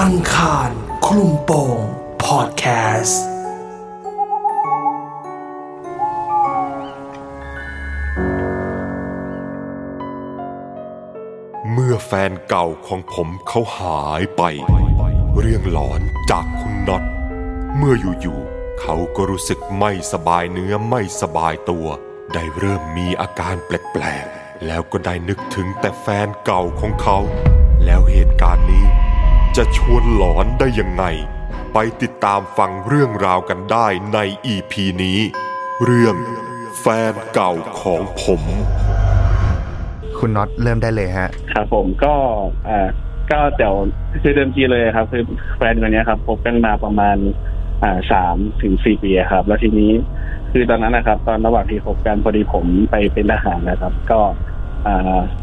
อังคารคลุมโปงพอดแคสต์เมื่อแฟนเก่าของผมเขาหายไป เรื่องหลอนจากคุณน็อต เมื่ออยู่ๆเขาก็รู้สึกไม่สบายเนื้อไม่สบายตัว ได้เริ่มมีอาการแปลกๆ แล้วก็ได้นึกถึงแต่แฟนเก่าของเขา แล้วเหตุการณ์นี้จะชวนหลอนได้ยังไง ไปติดตามฟังเรื่องราวกันได้ในอีพีนี้ เรื่องแฟนเก่าของผม คุณน็อตเริ่มได้เลยฮะ ครับผมก็อ่าก็เดี๋ยวคือเดิมทีเลยครับ คือแฟนคนเนี้ยครับพบกันมาประมาณอ่าสามถึงสี่ปีครับ แล้วทีนี้คือตอนนั้นนะครับ ตอนระหว่างที่คบกันพอดีผมไปเป็นทหารนะครับ ก็อ่า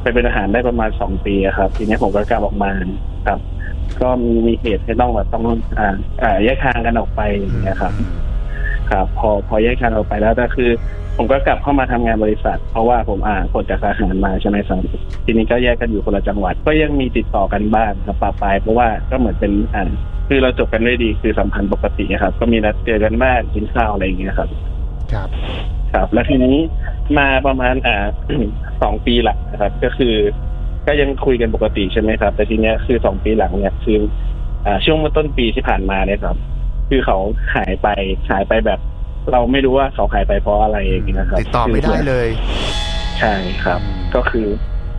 ไปเป็นทหารได้ประมาณสองปีครับ ทีนี้ผมก็กลับออกมาครับ ก็มีมีเหตุให้ต้องแบบต้องอ่าอ่าแยกทางกันออกไปอย่างเงี้ยครับครับ พอพอแยกทางออกไปแล้วแต่คือ ผมก็กลับเข้ามาทำงานบริษัท เพราะว่าผมอ่านผลจากทหารมาใช่ไหมครับทีนี้ก็แยกกันอยู่คนละจังหวัด ก็ยังมีติดต่อกันบ้างครับปะปายเพราะว่าก็เหมือนเป็นอ่าคือเราจบกันด้วยดีคือสัมพันธ์ปกติครับ ก็มีนัดเจอกันบ้างกินข้าวอะไรอย่างเงี้ยครับ ครับ ครับ แล้วทีนี้ มาประมาณอ่าสองปีหลังนะครับ ก็คือ ก็ยังคุยกันปกติใช่ไหมครับ แต่ทีเนี้ยคือสองปีหลังเนี่ยคืออ่าช่วงเมื่อต้นปีที่ผ่านมาเนี่ยครับ คือเขาหายไปหายไปแบบ เราไม่รู้ว่าเขาหายไปเพราะอะไรอย่างเงี้ยครับติดต่อไม่ได้เลย ใช่ครับ ก็คือ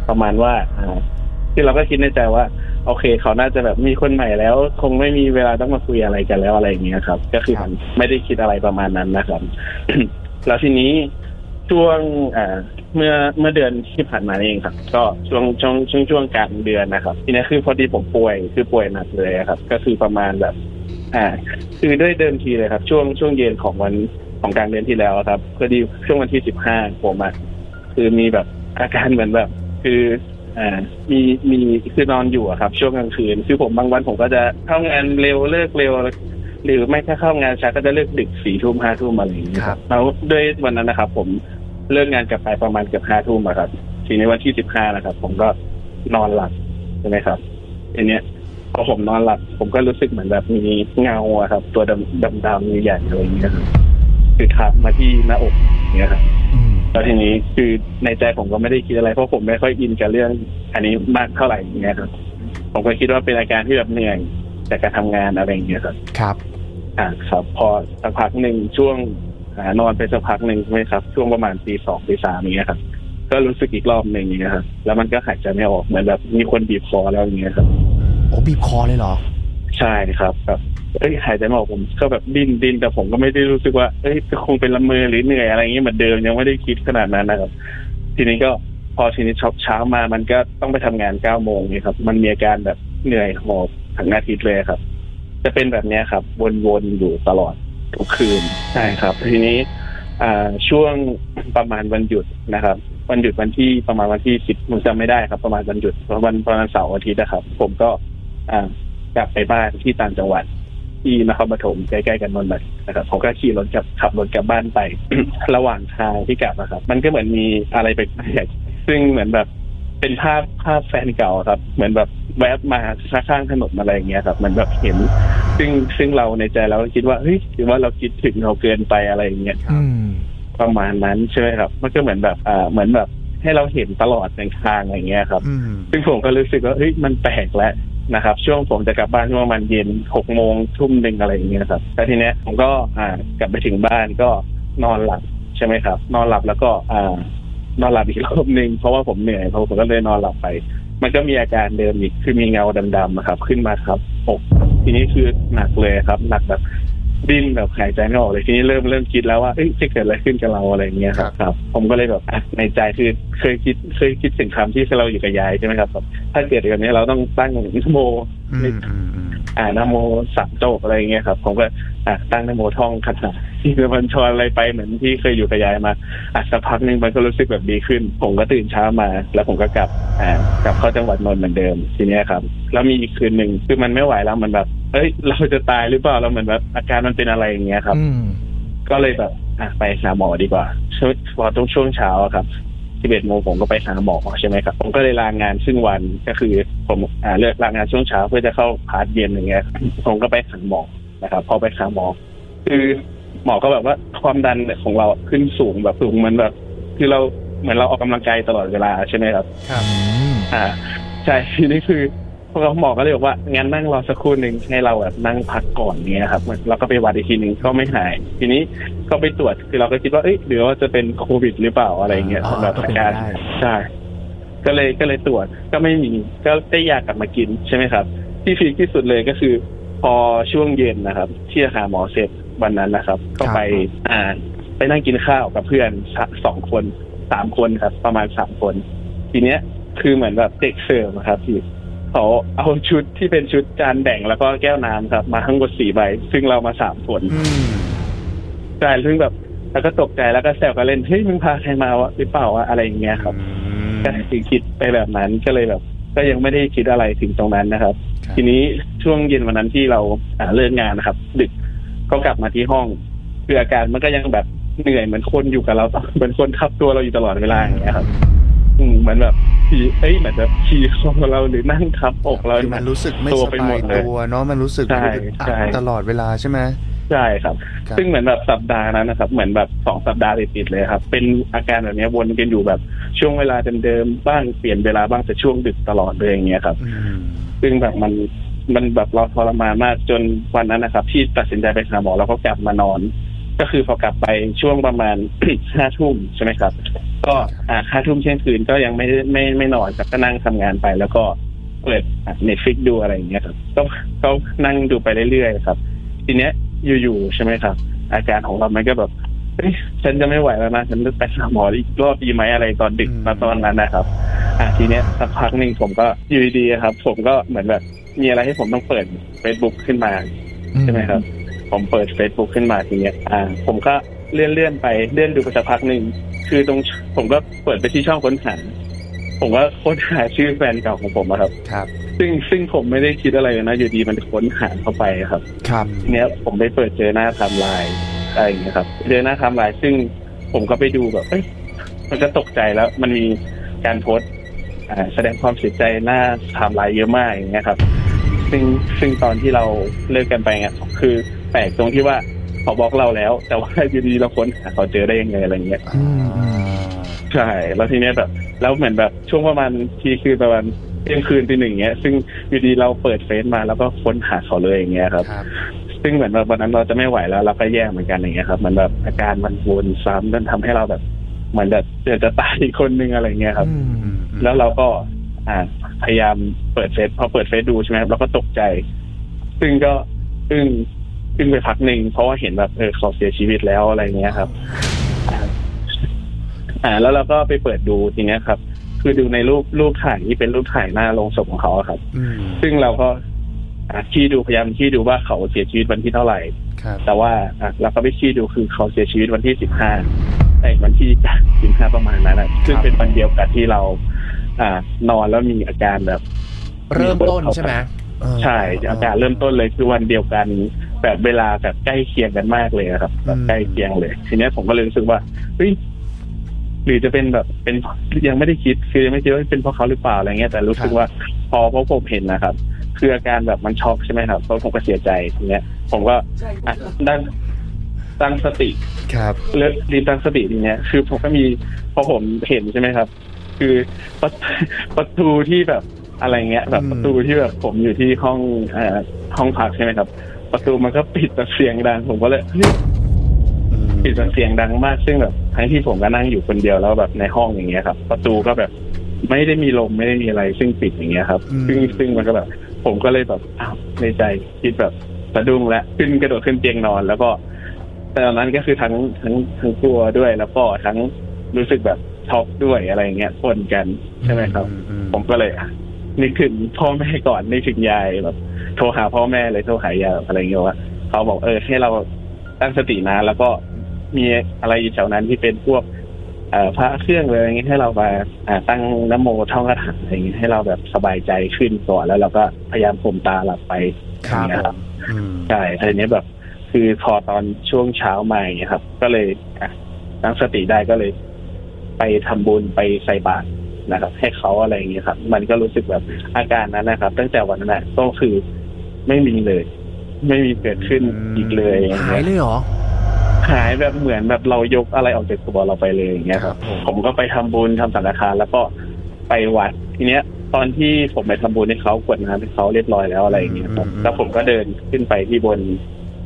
ประมาณว่าอ่าคือเราก็คิดในใจว่า โอเค เขาน่าจะแบบมีคนใหม่แล้ว คงไม่มีเวลาต้องมาคุยอะไรกันแล้วอะไรอย่างเงี้ยครับ ก็คือครับไม่ได้คิดอะไรประมาณนั้นนะครับ แล้วทีนี้ ช่วงอ่าเมื่อเมื่อเดือนที่ผ่านมานี่เองครับ ก็ช่วงช่วงช่วงช่วงกลางเดือนนะครับ ทีนี้คือพอดีผมป่วยคือป่วยหนักเลยครับ ก็คือประมาณแบบ อ่า คือด้วยเดิมทีเลยครับ ช่วงช่วงเย็นของวันของกลางเดือนที่แล้วครับพอดีช่วงวันที่สิบห้าผมอะคือมีแบบอาการเหมือนแบบ คืออ่ามีมีคือนอนอยู่อะครับ ช่วงกลางคืนคือผมบางวันผมก็จะเข้างานเร็วเลิกเร็วหรือไม่ถ้าเข้างานช้าก็จะเลิกดึกสี่ทุ่มห้าทุ่มอะไรอย่างเงี้ยครับแล้วด้วยวันนั้นนะครับ ผม เลิกงานกลับไปประมาณเกือบห้าทุ่มอะครับ ทีนี้วันที่สิบห้านะครับ ผมก็นอนหลับใช่ไหมครับทีเนี้ยพอผมนอนหลับ ผมก็รู้สึกเหมือนแบบมีเงาอะครับ ตัวดำดำดำใหญ่ๆอะไรอย่างเงี้ยครับคือทับมาที่หน้าอกอย่างเงี้ยครับอืมแล้วทีนี้คือในใจผมก็ไม่ได้คิดอะไรเพราะผมไม่ค่อยอินกับเรื่อง อันนี้มากเท่าไหร่อย่างเงี้ยครับ ผมก็คิดว่าเป็นอาการที่แบบเหนื่อยจากการทำงานอะไรอย่างเงี้ยครับ ครับ อ่าครับ พอสักพักหนึ่งช่วงอ่า นอนไปสักพักหนึ่งใช่ไหมครับ ช่วงประมาณตีสองตีสามอย่างเงี้ยครับ ก็รู้สึกอีกรอบหนึ่งอย่างเงี้ยครับแล้วมันก็หายใจไม่ออกเหมือนแบบมีคนบีบคอแล้วอย่างเงี้ยครับโอ้บีบคอเลยเหรอ ใช่ครับแบบเอ้ยหายใจไม่ออกผมก็แบบดิ้นดิ้นแต่ผมก็ไม่ได้รู้สึกว่าเอ้ยคงเป็นละเมอหรือเหนื่อยอะไรอย่างเงี้ยเหมือนเดิมยังไม่ได้คิดขนาดนั้นนะครับ ทีนี้ก็พอทีนี้เช้าเช้ามา มันก็ต้องไปทำงานเก้าโมงนี่ครับ มันมีอาการแบบเหนื่อยหอบทั้งอาทิตย์เลยครับ จะเป็นแบบเนี้ยครับวนๆอยู่ตลอด ทุกคืนใช่ครับ ทีนี้อ่าช่วงประมาณวันหยุดนะครับ วันหยุดวันที่ประมาณวันที่สิบผมจำไม่ได้ครับ ประมาณวันหยุดวันประมาณเสาร์อาทิตย์นะครับ ผมก็อ่ากลับไปบ้านที่ต่างจังหวัดที่นครปฐมใกล้ๆกันนนท์แบบนะครับผมก็ขี่รถกลับขับรถกลับบ้านไป ระหว่างทางที่กลับนะครับ มันก็เหมือนมีอะไรแปลกๆซึ่งเหมือนแบบ เป็นภาพภาพแฟนเก่าครับ เหมือนแบบแวบมาข้างๆถนนอะไรอย่างเงี้ยครับเหมือนแบบเห็น ซึ่งซึ่งเราในใจเราก็คิดว่าเฮ้ยหรือว่าเราคิดถึงเราเกินไปอะไรอย่างเงี้ยอืมประมาณนั้นใช่ไหมครับ มันก็เหมือนแบบอ่าเหมือนแบบให้เราเห็นตลอดในทางอะไรอย่างเงี้ยครับอืมซึ่งผมก็รู้สึกว่าเฮ้ยมันแปลกแล้วนะครับ ช่วงผมจะกลับบ้านช่วงประมาณเย็นหกโมงทุ่มหนึ่งอะไรอย่างเงี้ยครับแล้วทีเนี้ยผมก็อ่ากลับไปถึงบ้านก็นอนหลับใช่ไหมครับ นอนหลับแล้วก็อ่า นอนหลับอีกรอบหนึ่งเพราะว่าผมเหนื่อยเพราะผมก็เลยนอนหลับไป มันก็มีอาการเดิมอีกคือมีเงาดำๆอะครับ ขึ้นมาครับอกทีนี้คือหนักเลยครับ หนักแบบดิ้นแบบหายใจไม่ออกเลยทีนี้เริ่มเริ่มคิดแล้วว่าเอ้ยจะเกิดอะไรขึ้นกับเราอะไรอย่างเงี้ยครับครับ ผมก็เลยแบบอะในใจคือเคยคิดเคยคิดถึงคำที่เราอยู่กับยายใช่ไหมครับแบบถ้าเกิดแบบนี้เราต้องตั้งนโมอืมอืมอืมอ่านโมสามจบอะไรอย่างเงี้ยครับ ผมก็อะตั้งนโมท่องคาถา ที่คือมันชวนอะไรไปเหมือนที่เคยอยู่กับยายมาอะสักพักหนึ่งมันก็รู้สึกแบบดีขึ้น ผมก็ตื่นเช้ามา แล้วผมก็กลับอ่ากลับเข้าจังหวัดนนท์เหมือนเดิมทีเนี้ยครับ แล้วมีอีกคืนหนึ่งคือมันไม่ไหวแล้วมันแบบเอ้ย เราจะตายหรือเปล่าเราเหมือนแบบอาการมันเป็นอะไรอย่างเงี้ยครับอืมก็เลยแบบอะไปหาหมอดีกว่าช่วงพอตรงช่วงเช้าอะครับ11โมงผมก็ไปหาหมอใช่ไหมครับผมก็เลยลางานครึ่งวันก็คือผมอ่าเลือกลางานช่วงเช้าเพื่อจะเข้าพาร์ทเย็นอย่างเงี้ยผมก็ไปหาหมอนะครับพอไปหาหมอ คือ หมอก็แบบว่าความดันของเราขึ้นสูงแบบสูงเหมือนแบบ คือเราเหมือนเราออกกำลังกายตลอดเวลาใช่ไหมครับ ครับอ่าใช่ทีนี้คือพวกเราหมอก็เลยบอกว่างั้นนั่งรอสักครู่หนึ่งให้เราแบบนั่งพักก่อนเนี้ยครับเราก็ไปวัดอีกทีหนึ่งก็ไม่หาย ทีนี้ก็ไปตรวจคือเราก็คิดว่าเอ้ยหรือว่าจะเป็นโควิดหรือเปล่าอะไรเงี้ยอ๋อสำหรับก็อาเป็นการไปได้ใช่ก็เลยก็เลยตรวจก็ไม่มีก็ได้ยากลับมากินใช่ไหมครับ ที่พีคที่สุดเลยก็คือ พอช่วงเย็นนะครับ ที่จะหาหมอเสร็จ วันนั้นนะครับ ก็ไปอ่าไปนั่งกินข้าวกับเพื่อนสักสองคนสามคนครับ ประมาณสามคน ทีเนี้ยคือเหมือนแบบเด็กเสิร์ฟอะครับพี่เขาเอาชุดที่เป็นชุดจานแบ่งแล้วก็แก้วน้ำครับ มาทั้งหมดสี่ใบ ซึ่งเรามาสามคนอืมใช่ซึ่งแบบแล้วก็ตกใจแล้วก็แซวกันเล่นเฮ้ยมึงพาใครมาวะหรือเปล่าวะอะไรอย่างเงี้ยครับก็คือคิดไปแบบนั้นก็เลยแบบ ก็ยังไม่ได้คิดอะไรถึงตรงนั้นนะครับครับทีนี้ช่วงเย็นวันนั้นที่เราอ่าเลิกงานนะครับ ดึก ก็กลับมาที่ห้องคืออาการมันก็ยังแบบเหนื่อยเหมือนคนอยู่กับเราเหมือนคนทับตัวเราอยู่ตลอดเวลาอย่างเงี้ยครับ อืมเหมือนแบบขี่เอ้ยเหมือนแบบขี่คอเราหรือนั่งทับอกเราคือมันรู้สึกไม่ตัวสไปหมบายดเลยตัวเนาะมันรู้สึกใช่อึดอัดใช่ตลอดเวลาใช่ไหมใช่ครับครับ ซึ่งเหมือนแบบสัปดาห์นั้นนะครับ เหมือนแบบสองสัปดาห์ติดๆเลยครับ เป็นอาการแบบเนี้ยวนกันอยู่แบบช่วงเวลาเดิมๆบ้างเปลี่ยนเวลาบ้างแต่ช่วงดึกตลอดเลยอย่างเงี้ยครับอืมซึ่งแบบมัน มันแบบเราทรมานมากจนวันนั้นนะครับ ที่ตัดสินใจไปหาหมอเราก็กลับมานอน ก็คือพอกลับไปช่วงประมาณห้าทุ่มใช่ไหมครับ ก็อ่าห้าทุ่มเที่ยงคืนก็ยังไม่ได้ไม่ไม่นอนครับก็นั่งทำงานไป แล้วก็เปิดเน็ตฟิกดูอะไรอย่างเงี้ยครับก็ก็นั่งดูไปเรื่อยๆครับ ทีเนี้ยอยู่ๆใช่ไหมครับ อาการของเรามันก็แบบเฮ้ยฉันจะไม่ไหวแล้วนะฉันจะไปหาหมออีกรอบดีไหมอะไรตอนดึกมาตอนนั้นนะครับ อะทีเนี้ยสักพักหนึ่งผมก็อยู่ดีๆครับ ผมก็เหมือนแบบ มีอะไรให้ผมต้องเปิด Facebook ขึ้นมาใช่ไหมครับ ผมเปิด Facebook ขึ้นมาทีเนี้ยอ่า ผมก็เลื่อนเลื่อนๆไปเลื่อนดูไปสักพักหนึ่งคือตรงผมก็เปิดไปที่ช่องค้นหาผมก็ค้นหาชื่อแฟนเก่าของผมอะครับ ครับ ซึ่งซึ่งผมไม่ได้คิดอะไรเลยนะอยู่ดีๆ มันค้นหาเข้าไปครับ ครับทีเนี้ยผมไปเปิดเจอหน้าไทม์ไลน์อะไรอย่างเงี้ยครับเจอหน้าไทม์ไลน์ซึ่งผมก็ไปดูแบบเอ้ยมันก็ตกใจแล้ว มันมีการโพสต์อ่าแสดงความเสียใจหน้าไทม์ไลน์เยอะมากอย่างเงี้ยครับ ซึ่งซึ่งตอนที่เราเลิกกันไปเนี่ยคือแปลกตรงที่ว่าเขาบล็อกเราแล้ว แต่ว่าอยู่ดีๆ เราค้นหาเขาเจอได้ยังไงอะไรเงี้ยอืมอืมใช่แล้วทีเนี้ยแบบแล้วเหมือนแบบช่วงประมาณทีคือประมาณเที่ยงคืนตีหนึ่งเงี้ย ซึ่งอยู่ดีเราเปิดเฟซมาแล้วก็ค้นหาเขาเลยอย่างเงี้ยครับครับซึ่งเหมือนแบบวันนั้นเราจะไม่ไหวแล้ว เราก็แย่เหมือนกันอย่างเงี้ยครับเหมือนแบบอาการมันวนซ้ำจนทำให้เราแบบเหมือนแบบเดี๋ยวจะตายอีกคนนึงอะไรเงี้ยครับอืมอืมแล้วเราก็ อ่า พยายามเปิดเฟซพอเปิดเฟซดูใช่ไหมครับเราก็ตกใจ ซึ่งก็ซึ่งซึ่งไปพักหนึ่งเพราะว่าเห็นแบบเออเขาเสียชีวิตแล้วอะไรเงี้ยครับอ่าอ่า แล้วเราก็ไปเปิดดูทีเนี้ยครับ คือดูในรูปรูปถ่ายที่เป็นรูปถ่ายหน้าโรงศพของเขาอะครับอืมซึ่งเราก็อ่าขี้ดูพยายามขี้ดูว่าเขาเสียชีวิตวันที่เท่าไหร่ครับแต่ว่าอะเราก็ไปชี้ดูคือเขาเสียชีวิตวันที่สิบห้าไอ้วันที่สิบห้าประมาณนั้นนะซึ่งเป็นวันเดียวกับที่เรา อ่านอนแล้วมีอาการแบบ เริ่มต้นใช่ไหมเออใช่อาการเริ่มต้นเลยคือวันเดียวกันแบบเวลาแบบใกล้เคียงกันมากเลยนะครับแบบใกล้เคียงเลย ทีเนี้ยผมก็เลยรู้สึกว่าเฮ้ยหรือจะเป็นแบบเป็นยังไม่ได้คิดคือยังไม่คิดว่าเป็นเพราะเขาหรือเปล่าอะไรเงี้ยแต่รู้สึกว่าพอพอผมเห็นนะครับ คืออาการแบบมันช็อกใช่ไหมครับเพราะผมก็เสียใจทีเนี้ย ผมก็อะตั้งตั้งสติ ครับเลิกรีบตั้งสติทีเนี้ย คือผมก็มีพอผมเห็นใช่ไหมครับ คือประประตูที่แบบอะไรเงี้ย แบบอืมประตูที่แบบผมอยู่ที่ห้องเอ่อห้องพักใช่ไหมครับ ประตูมันก็ปิดแบบเสียงดังผมก็เลยเฮ้ยอืมปิดแบบเสียงดังมากซึ่งแบบทั้งที่ผมก็นั่งอยู่คนเดียวแล้วแบบในห้องอย่างเงี้ยครับ ประตูก็แบบไม่ได้มีลมไม่ได้มีอะไรซึ่งปิดอย่างเงี้ยครับ ซึ่งซึ่งมันก็แบบ ผมก็เลยแบบอ้าวในใจคิดแบบสะดุ้งและขึ้นกระโดดขึ้นเตียงนอน แล้วก็แต่ตอนนั้นก็คือทั้งทั้งทั้งกลัวด้วย แล้วก็ทั้งรู้สึกแบบ ช็อกด้วยอะไรเงี้ยปนกันใช่ไหมครับ ผมก็เลยอะนึกถึงพ่อแม่ก่อนนึกถึงยายแบบ โทรหาพ่อแม่เลยโทรหายายอะไรเงี้ยว่าเขาบอกเออให้เราตั้งสตินะแล้วก็มีอะไรอยู่แถวนั้นที่เป็นพวกพระเครื่องเลยอะไรเงี้ยให้เรามาตั้งนโมท่องคาถาอะไรเงี้ยให้เราแบบสบายใจขึ้นก่อนแล้วเราก็พยายามข่มตาหลับไปครับอย่างเงี้ยครับอืมใช่ทีนี้แบบคือพอตอนช่วงเช้ามาอย่างเงี้ยครับ ก็เลยตั้งสติได้ก็เลย ไปไปทำบุญไปใส่บาตรนะครับ ให้เขาอะไรอย่างเงี้ยครับ มันก็รู้สึกแบบอาการนั้นนะครับ ตั้งแต่วันนั้นนะก็คือไม่มีเลย ไม่มีเกิดขึ้นอีกเลยองหาเงี้ยเลยเหรอหายแบบเหมือนแบบเรายกอะไรออกจากตัวเราไปเลยอย่างเงี้ยครับ ผมก็ไปทำบุญทำสังฆทานแล้วก็ไปวัดทีเนี้ย ตอนที่ผมไปทำบุญให้เขากวดน้ำให้เขาเรียบร้อยแล้วอะไรอย่างเงี้ยครับอืมแล้วผมก็เดินขึ้นไปที่บน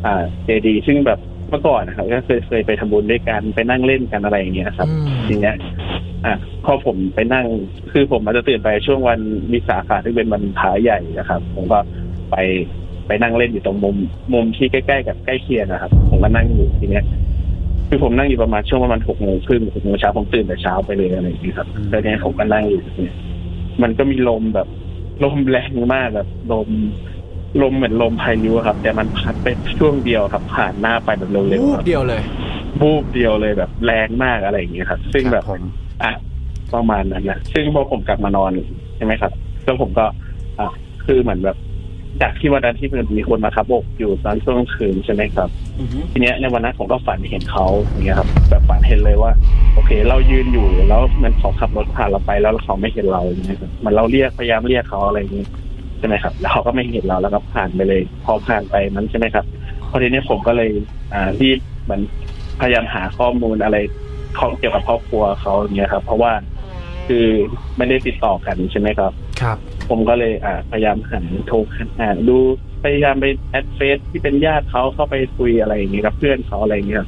อ่า เจดีย์ซึ่งแบบ เมื่อก่อนนะครับก็เคยเคยไปทำบุญด้วยกันไปนั่งเล่นกันอะไรอย่างเงี้ยครับอืมทีเนี้ยอะพอผมไปนั่งคือผมอาจจะตื่นไปช่วงวันวิสาขะที่เป็นวันพระใหญ่นะครับ ผมก็ไปไปนั่งเล่นอยู่ตรงมุม มุมที่ใกล้ๆกับใกล้เคียงนะครับ ผมก็นั่งอยู่ทีเนี้ยคือผมนั่งอยู่ประมาณช่วงประมาณหกโมงครึ่งหกโมงเช้าผมตื่นแต่เช้าไปเลยอะไรอย่างนี้ยครับแล้วเนี้ยผมก็นั่งอยู่เนี่ยมันก็มีลมแบบลมแรงมากแบบลม ลมเหมือนลมพายุอะครับ แต่มันพัดไปช่วงเดียวครับ ผ่านหน้าไปแบบเร็ววูๆบครับเดียวเลยบูบเดียวเลยแบบแรงมากอะไรอย่างเงี้ยครับ ซึ่งแบบครับผมอะประมาณนั้นนะซึ่งพอผมกลับมานอนใช่ไหมครับแล้วผมก็ อะคือเหมือนแบบจากที่วันนั้นที่มันมีคนมาทับอกอยู่ตอนช่วงกลางคืนใช่ไหมครับทีเนี้ยในวันนั้นผมก็ฝันเห็นเขาอย่างเงี้ยครับ แบบฝันเห็นเลยว่า โอเค เรายืนอยู่แล้วมันเขาขับรถผ่านเราไปแล้วเขาไม่เห็นเราอย่างเงี้ยครับมันเราเรียกพยายามเรียกเขาอะไรอย่างเงี้ย ใช่ไหมครับ แล้วเขาก็ไม่เห็นเราแล้วก็ผ่านไปเลย พอผ่านไปนั้นใช่ไหมครับพอทีนี้ผมก็เลยอ่ารีบเหมือนพยายามหาข้อมูลอะไรของเกี่ยวกับครอบครัวเขาอย่างเงี้ยครับ เพราะว่าคือไม่ได้ติดต่อกันใช่ไหมครับ ครับ ผมก็เลยอ่าพยายามหันโทรหาดูพยายามไปแอดเฟซที่เป็นญาติเขาเข้าไปคุยอะไรอย่างเงี้ยกับเพื่อนเขาอะไรอย่างเงี้ย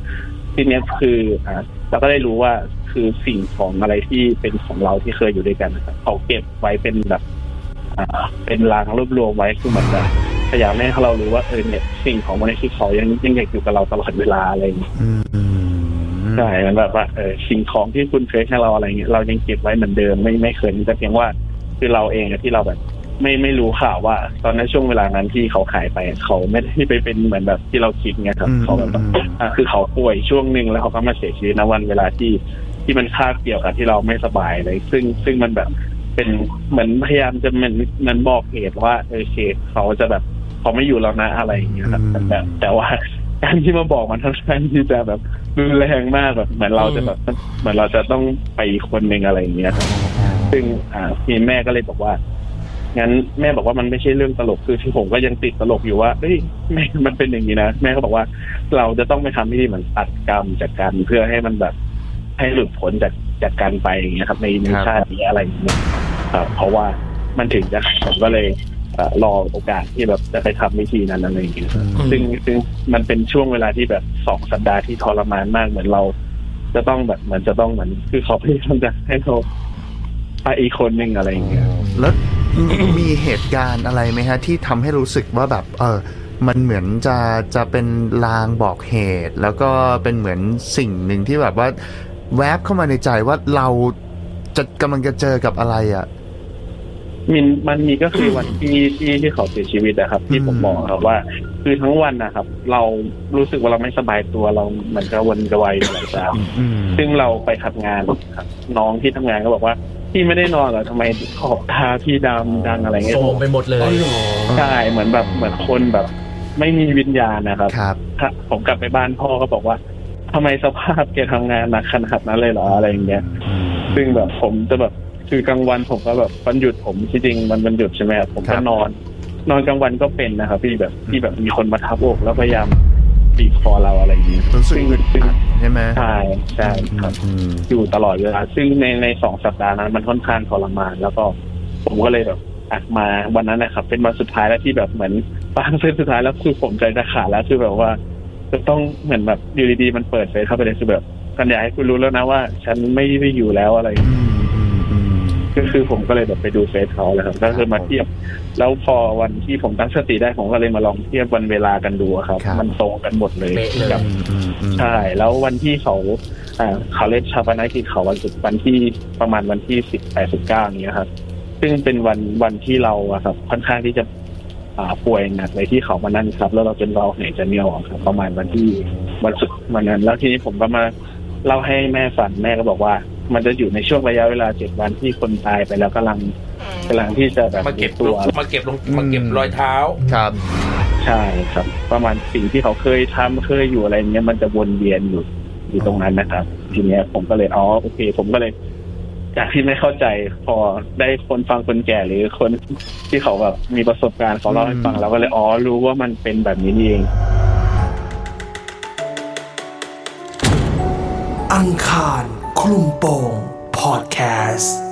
ทีเนี้ยคืออ่าเราก็ได้รู้ว่าคือสิ่งของอะไรที่เป็นของเราที่เคยอยู่ด้วยกันนะครับเขาเก็บไว้เป็นแบบอ่า เป็นรางรวบรวมไว้คือเหมือนแบบพยายามให้เรารู้ว่าเออเนี่ยสิ่งของมันนี้คือเขายังยังอยากอยู่กับเราตลอดเวลาอะไรอย่างเงี้ยอืมอืมใช่มันแบบว่าเออสิ่งของที่คุณเคยให้เราอะไรเงี้ยเรายังเก็บไว้เหมือนเดิมไม่ไม่เคยแต่เพียงว่าคือเราเองอะที่เราแบบไม่ไม่รู้ข่าวว่า ตอนนั้นช่วงเวลานั้นที่เขาหายไปอะเขาไม่ได้ไปเป็นเหมือนแบบที่เราคิดไงครับอืมเขาแบบว่าอืมอะคือเขาป่วยช่วงหนึ่งแล้วเขาก็มาเสียชีวิตนะวันเวลาที่ที่มันคาบเกี่ยวกับที่เราไม่สบายเลย ซึ่งซึ่งมันแบบ เป็นเหมือนพยายามจะเหมันเหมันบอกเหตุว่าเออเคสเขาจะแบบเขาไม่อยู่แล้วนะอะไรอย่างเงี้ยครับแต่แบบแต่ว่าการที่มาบอกมันทั้งท่านที่จะแบบรุนแรงมากแบบเหมือนเราจะแบบเหมือนเราจะต้องไปอีกคนหนึ่งอะไรอย่างเงี้ยครับซึ่งอ่าทีแม่ก็เลยบอกว่างั้นแม่บอกว่ามันไม่ใช่เรื่องตลกคือที่ผมก็ยังติดตลกอยู่ว่าเฮ้ยแม่มันเป็นอย่างนี้นะแม่ก็บอกว่า เราจะต้องไปทำพิธีเหมือนตัดกรรมจากกันเพื่อให้มันแบบให้หลุดพ้นจาก จากกันไปอย่างเงี้ยครับในในครับชาตินี้อะไรอย่างเงี้ยครับเพราะว่ามันถึงจะผมก็เลยเอ่อรอโอกาสที่แบบจะไปทำพิธีนั้นอะไรอย่างเงี้ยครับอืมซึ่งซึ่งมันเป็นช่วงเวลาที่แบบสองสัปดาห์ที่ทรมานมากเหมือนเรา จะต้องแบบเหมือนจะต้องเหมือนคือเขาพยายามจะให้เขาไปอีกคนหนึ่งอะไรอย่างเงี้ยแล้วมีเหตุการณ์อะไรไหมฮะ ที่ทำให้รู้สึกว่าแบบ เออมันเหมือนจะจะเป็นลางบอกเหตุ แล้วก็เป็นเหมือนสิ่งหนึ่งที่แบบว่า แวบเข้ามาในใจว่าเราจะกำลังจะเจอกับอะไรอะมันมันมีก็คือวันที่ที่ที่เขาเสียชีวิตนะครับ ที่ผมอืมบอกครับว่า คือทั้งวันนะครับ เรารู้สึกว่าเราไม่สบายตัวเราเหมือนกระวนกระวายอยู่หลายเช้าอืมซึ่งเราไปทำงานครับน้องที่ทำงานก็บอกว่าพี่ไม่ได้นอนเหรอทำไมขอบตาพี่ดำดังอะไรเงี้ยโศกไปหมดเลยใช่เหมือนแบบเหมือนคนแบบ ไม่มีวิญญาณนะครับครับถ้าผมกลับไปบ้านพ่อก็บอกว่า ทำไมสภาพแกทำงานหนักขนาดนั้นเลยเหรออะไรอย่างเงี้ย ซึ่งแบบผมจะแบบคือกลางวันผมก็แบบวันหยุดผมที่จริงมันวันหยุดใช่ไหมครับผมครัก็บนอน นอนกลางวันก็เป็นนะครับพี่แบบที่แบบมีคนมาทับอกแล้วพยายามบีบคอเราอะไรอย่างเงี้ยรู้สึกซึ่งอึดซึ่งอัดใช่ไหมใช่ใช่ครับอืมอยู่ตลอดเวลาซึ่งในในสองสัปดาห์นั้นมันค่อนข้างทรมาน แล้วก็ผมก็เลยแบบอัดมาวันนั้นนะครับ เป็นวันสุดท้ายแล้วที่แบบเหมือนฟางเส้นสุดท้ายแล้วคือผมใจจะขาดแล้วคือแบบว่า จะต้องเหมือนแบบอยู่ดีๆมันเปิดเฟซเข้าไปเลยคือแบบกันอยากให้คุณรู้แล้วนะว่า ฉันไม่ได้อยู่แล้วอะไรอย่างเงี้ยอืมอืมอืมก็คือผมก็เลยแบบไปดูเฟซเขาแล้วครับก็คือมาเทียบ แล้วพอวันที่ผมตั้งสติได้ผมก็เลยมาลองเทียบวันเวลากันดูอะครับครับ มันตรงกันหมดเลยเป๊ะเลยกับอืมอืมอืมใช่ แล้ววันที่เขาอ่าเขาเล่นชาปนกิจเขาวันสุดวันที่ประมาณวันที่สิบแปดสิบเก้านี้ยครับซึ่งเป็นวันวันที่เราอะครับ ค่อนข้างที่จะอ่า ป่วยหนักเลยที่เขามานั่นครับ แล้วเราจนเราหายใจไม่ออกครับประมาณวันที่วันสุดวันนั้น แล้วทีนี้ผมก็มาเล่าให้แม่ฟังแม่ก็บอกว่า มันจะอยู่ในช่วงระยะเวลาเจ็ดวันที่คนตายไปแล้วกำลังกำลังที่จะแบบมาเก็บตัวมาเก็บลงมาเก็บรอยเท้าครับใช่ครับ ประมาณสิ่งที่เขาเคยทำเคยอยู่อะไรเงี้ยมันจะวนเวียนอยู่อยู่ตรงนั้นนะครับ ทีเนี้ยผมก็เลยอ๋อโอเค ผมก็เลย จากที่ไม่เข้าใจพอได้คนฟังคนแก่หรือคนที่เขาแบบมีประสบการณ์เขาเล่าให้ฟังเราก็เลยอ๋อรู้ว่ามันเป็นแบบนี้นี่เอง อังคารคลุมโปงพอดแคสต์